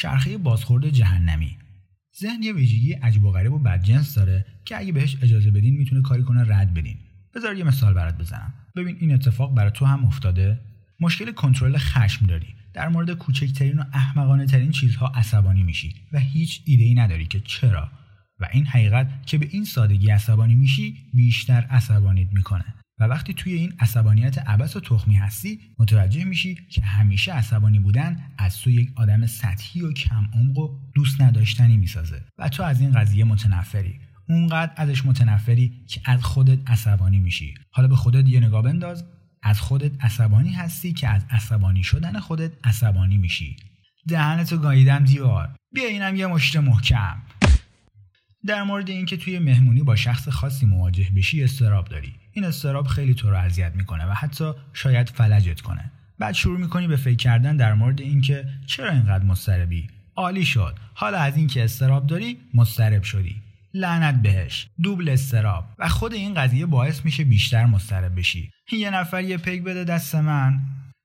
چرخه بازخورد جهنمی. ذهن یه ویژگی عجیب و غریب و بدجنس داره که اگه بهش اجازه بدین می‌تونه کاری کنه رد بدین. بذار یه مثال برات بزنم. ببین این اتفاق برای تو هم افتاده؟ مشکل کنترل خشم داری. در مورد کوچکترین و احمقانه ترین چیزها عصبانی میشی و هیچ ایده ای نداری که چرا؟ و این حقیقت که به این سادگی عصبانی میشی بیشتر عصبانیت می‌کنه. و وقتی توی این عصبانیت عبس و تخمی هستی متوجه میشی که همیشه عصبانی بودن از تو یک آدم سطحی و کم عمق و دوست نداشتنی می‌سازه. و تو از این قضیه متنفری. اونقدر ازش متنفری که از خودت عصبانی میشی. حالا به خودت یه نگاه بنداز. از خودت عصبانی هستی که از عصبانی شدن خودت عصبانی میشی. دهنتو گاییدم دیوار. بیا اینم یه مشت محکم. در مورد اینکه توی مهمونی با شخص خاصی مواجه بشی استراب داری. این استراب خیلی تو رو اذیت می‌کنه و حتی شاید فلجت کنه. بعد شروع می‌کنی به فکر کردن در مورد اینکه چرا اینقدر مضطربی؟ عالی شد. حالا از اینکه استراب داری مضطرب شدی. لعنت بهش. دوبل استراب. و خود این قضیه باعث میشه بیشتر مضطرب بشی. یه نفر یه پیک بده دست من.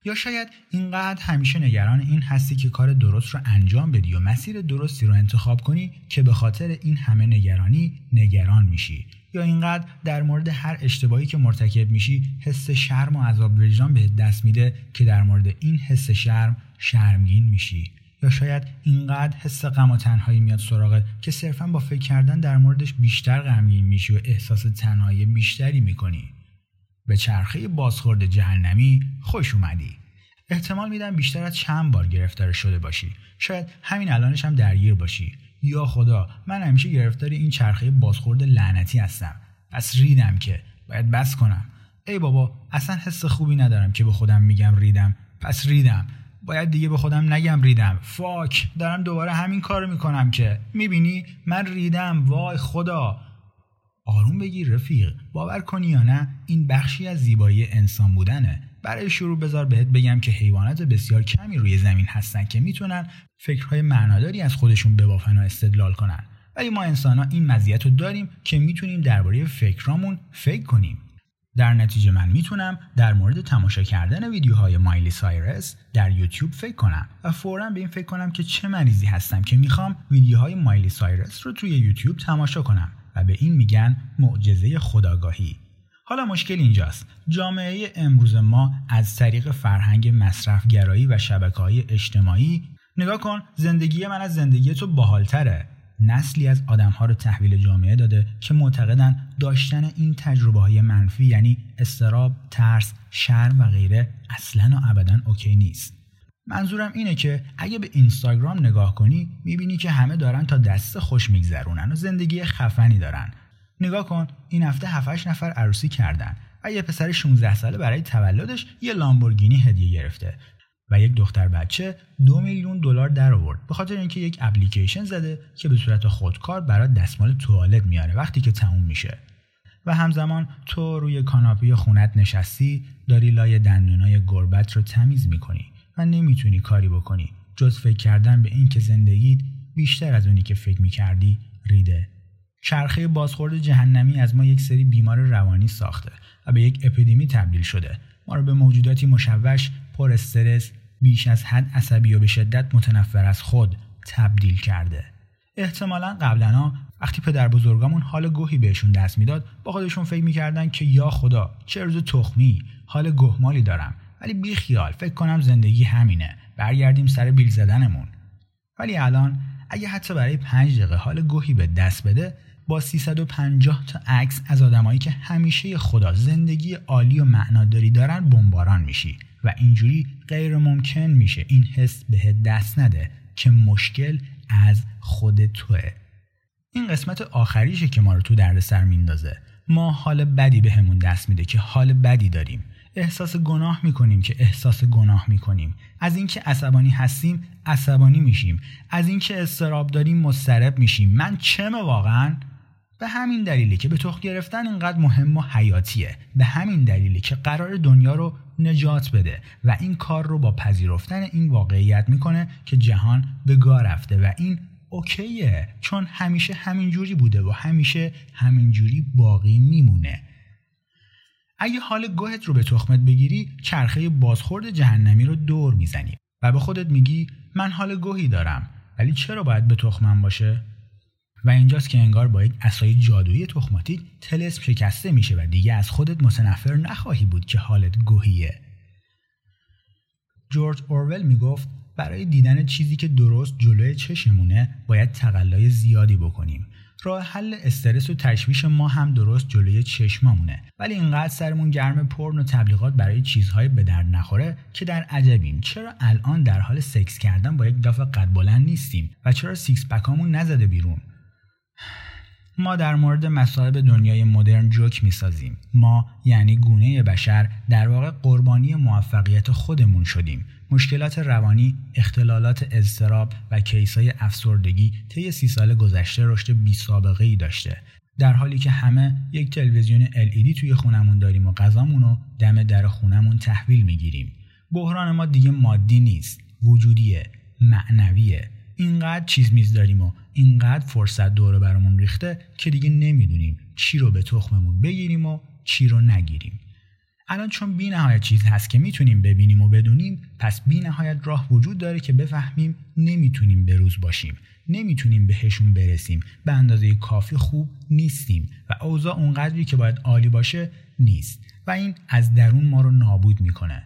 یا شاید اینقدر همیشه نگران این هستی که کار درست رو انجام بدی و مسیر درستی رو انتخاب کنی که به خاطر این همه نگرانی نگران میشی. یا اینقدر در مورد هر اشتباهی که مرتکب میشی حس شرم و عذاب وجدان بهت دست میده که در مورد این حس شرم شرمگین میشی. یا شاید اینقدر حس غم و تنهایی میاد سراغت که صرفا با فکر کردن در موردش بیشتر غمگین میشی و احساس تنهایی بیشتری می‌کنی. به چرخه بازخورد جهنمی خوش اومدی. احتمال میدم بیشتر از چند بار گرفتار شده باشی. شاید همین الانش هم درگیر باشی. یا خدا من همیشه گرفتار این چرخه بازخورد لعنتی هستم. پس ریدم که. باید بس کنم. ای بابا اصلا حس خوبی ندارم که به خودم میگم ریدم. پس ریدم. باید دیگه به خودم نگم ریدم. فاک. دارم دوباره همین کارو می‌کنم که. می‌بینی؟ من ریدم. وای خدا. آروم بگیر رفیق باور کنی یا نه این بخشی از زیبایی انسان بودنه. برای شروع بذار بهت بگم که حیوانات بسیار کمی روی زمین هستن که می‌تونن فکرهای معناداری از خودشون ببافن و استدلال کنن. ولی ما انسان ها این مزیت رو داریم که می‌تونیم درباره فکرامون فکر کنیم. در نتیجه من می‌تونم در مورد تماشا کردن ویدیوهای مایلی سایرس در یوتیوب فکر کنم و فورا به این فکر کنم که چه مریضی هستم که می‌خوام ویدیوهای مایلی سایرس رو توی یوتیوب تماشا کنم. و به این میگن معجزه خداگاهی. حالا مشکل اینجاست. جامعه امروز ما از طریق فرهنگ مصرفگرایی و شبکه های اجتماعی نگاه کن زندگی من از زندگی تو باحالتره. نسلی از آدمها رو تحویل جامعه داده که معتقدن داشتن این تجربه های منفی یعنی استراب، ترس، شرم و غیره اصلا و ابدا اوکی نیست. منظورم اینه که اگه به اینستاگرام نگاه کنی می‌بینی که همه دارن تا دست خوش میگذرونن و زندگی خفنی دارن. نگاه کن این هفته 7 نفر عروسی کردن و یه پسر 16 ساله برای تولدش یه لامبورگینی هدیه گرفته و یک دختر بچه دو میلیون دلار در آورد. به خاطر اینکه یک اپلیکیشن زده که به صورت خودکار برای دستمال توالت میاره وقتی که تموم میشه. و همزمان تو روی کاناپه خونت نشستی داری لای دندونای گربت رو تمیز می‌کنی. و نمی‌تونی کاری بکنی. جز فکر کردن به اینکه زندگیت بیشتر از اونی که فکر می‌کردی ریده. چرخه بازخورد جهنمی از ما یک سری بیمار روانی ساخته و به یک اپیدمی تبدیل شده. ما رو به موجوداتی مشوش پر استرس بیش از حد عصبی و به شدت متنفر از خود تبدیل کرده. احتمالا قبلا وقتی پدر بزرگامون حال گوهی بهشون دست می‌داد با خودشون فکر می‌کردن که یا خدا چه روز تخمی حال گهمالی دارم. ولی بی خیال فکر کنم زندگی همینه. برگردیم سر بیل زدنمون. ولی الان اگه حتی برای پنج دقیقه حال گوهی به دست بده با 350 تا عکس از آدمایی که همیشه خدا زندگی عالی و معناداری دارن بمباران میشی و اینجوری غیر ممکن میشه این حس به دست نده که مشکل از خود توه. این قسمت آخریشه که ما رو تو دردسر میندازه. ما حال بدی بهمون به دست میده که حال بدی داریم. احساس گناه می‌کنیم که احساس گناه می‌کنیم. از اینکه عصبانی هستیم عصبانی میشیم. از اینکه استراب داریم مضطرب میشیم. من چمه واقعا؟ به همین دلیلی که به تخ گرفتن اینقدر مهم و حیاتیه. به همین دلیلی که قرار دنیا رو نجات بده و این کار رو با پذیرفتن این واقعیت می‌کنه که جهان به گاه رفته و این اوکیه. چون همیشه همینجوری بوده و همیشه همینجوری باقی میمونه. اگه حال گوهت رو به تخمت بگیری چرخه بازخورد جهنمی رو دور می‌زنی. و به خودت میگی من حال گوهی دارم ولی چرا باید به تخمم باشه؟ و اینجاست که انگار با یک عصای جادویی تخماتیک طلسم شکسته میشه و دیگه از خودت متنفر نخواهی بود که حالت گوهیه جورج اورول می‌گفت برای دیدن چیزی که درست جلوی چشمونه باید تقلای زیادی بکنیم. راه حل استرس و تشویش ما هم درست جلوی چشمامونه. ولی اینقدر سرمون گرم پرن و تبلیغات برای چیزهای به درد نخوره که در عجبیم. چرا الان در حال سکس کردن با یک داف قد بلند نیستیم و چرا six pack امون نزده بیرون؟ ما در مورد مصائب دنیای مدرن جوک می‌سازیم. ما یعنی گونه بشر در واقع قربانی موفقیت خودمون شدیم. مشکلات روانی اختلالات اضطراب و کیسای افسردگی طی سی سال گذشته رشد بی سابقه ای داشته. در حالی که همه یک تلویزیون LED توی خونمون داریم و غذامون رو دم در خونمون تحویل می‌گیریم. بحران ما دیگه مادی نیست وجودیه معنویه. اینقدر چیز میز داریم و اینقدر فرصت دوره برامون ریخته که دیگه نمی‌دونیم چی رو به تخممون بگیریم و چی رو نگیریم. الان چون بی نهایت چیز هست که می‌تونیم ببینیم و بدونیم پس بی نهایت راه وجود داره که بفهمیم نمی‌تونیم به روز باشیم. نمی‌تونیم بهشون برسیم. به اندازه کافی خوب نیستیم و اوضاع اونقدری که باید عالی باشه نیست. و این از درون ما رو نابود می‌کنه.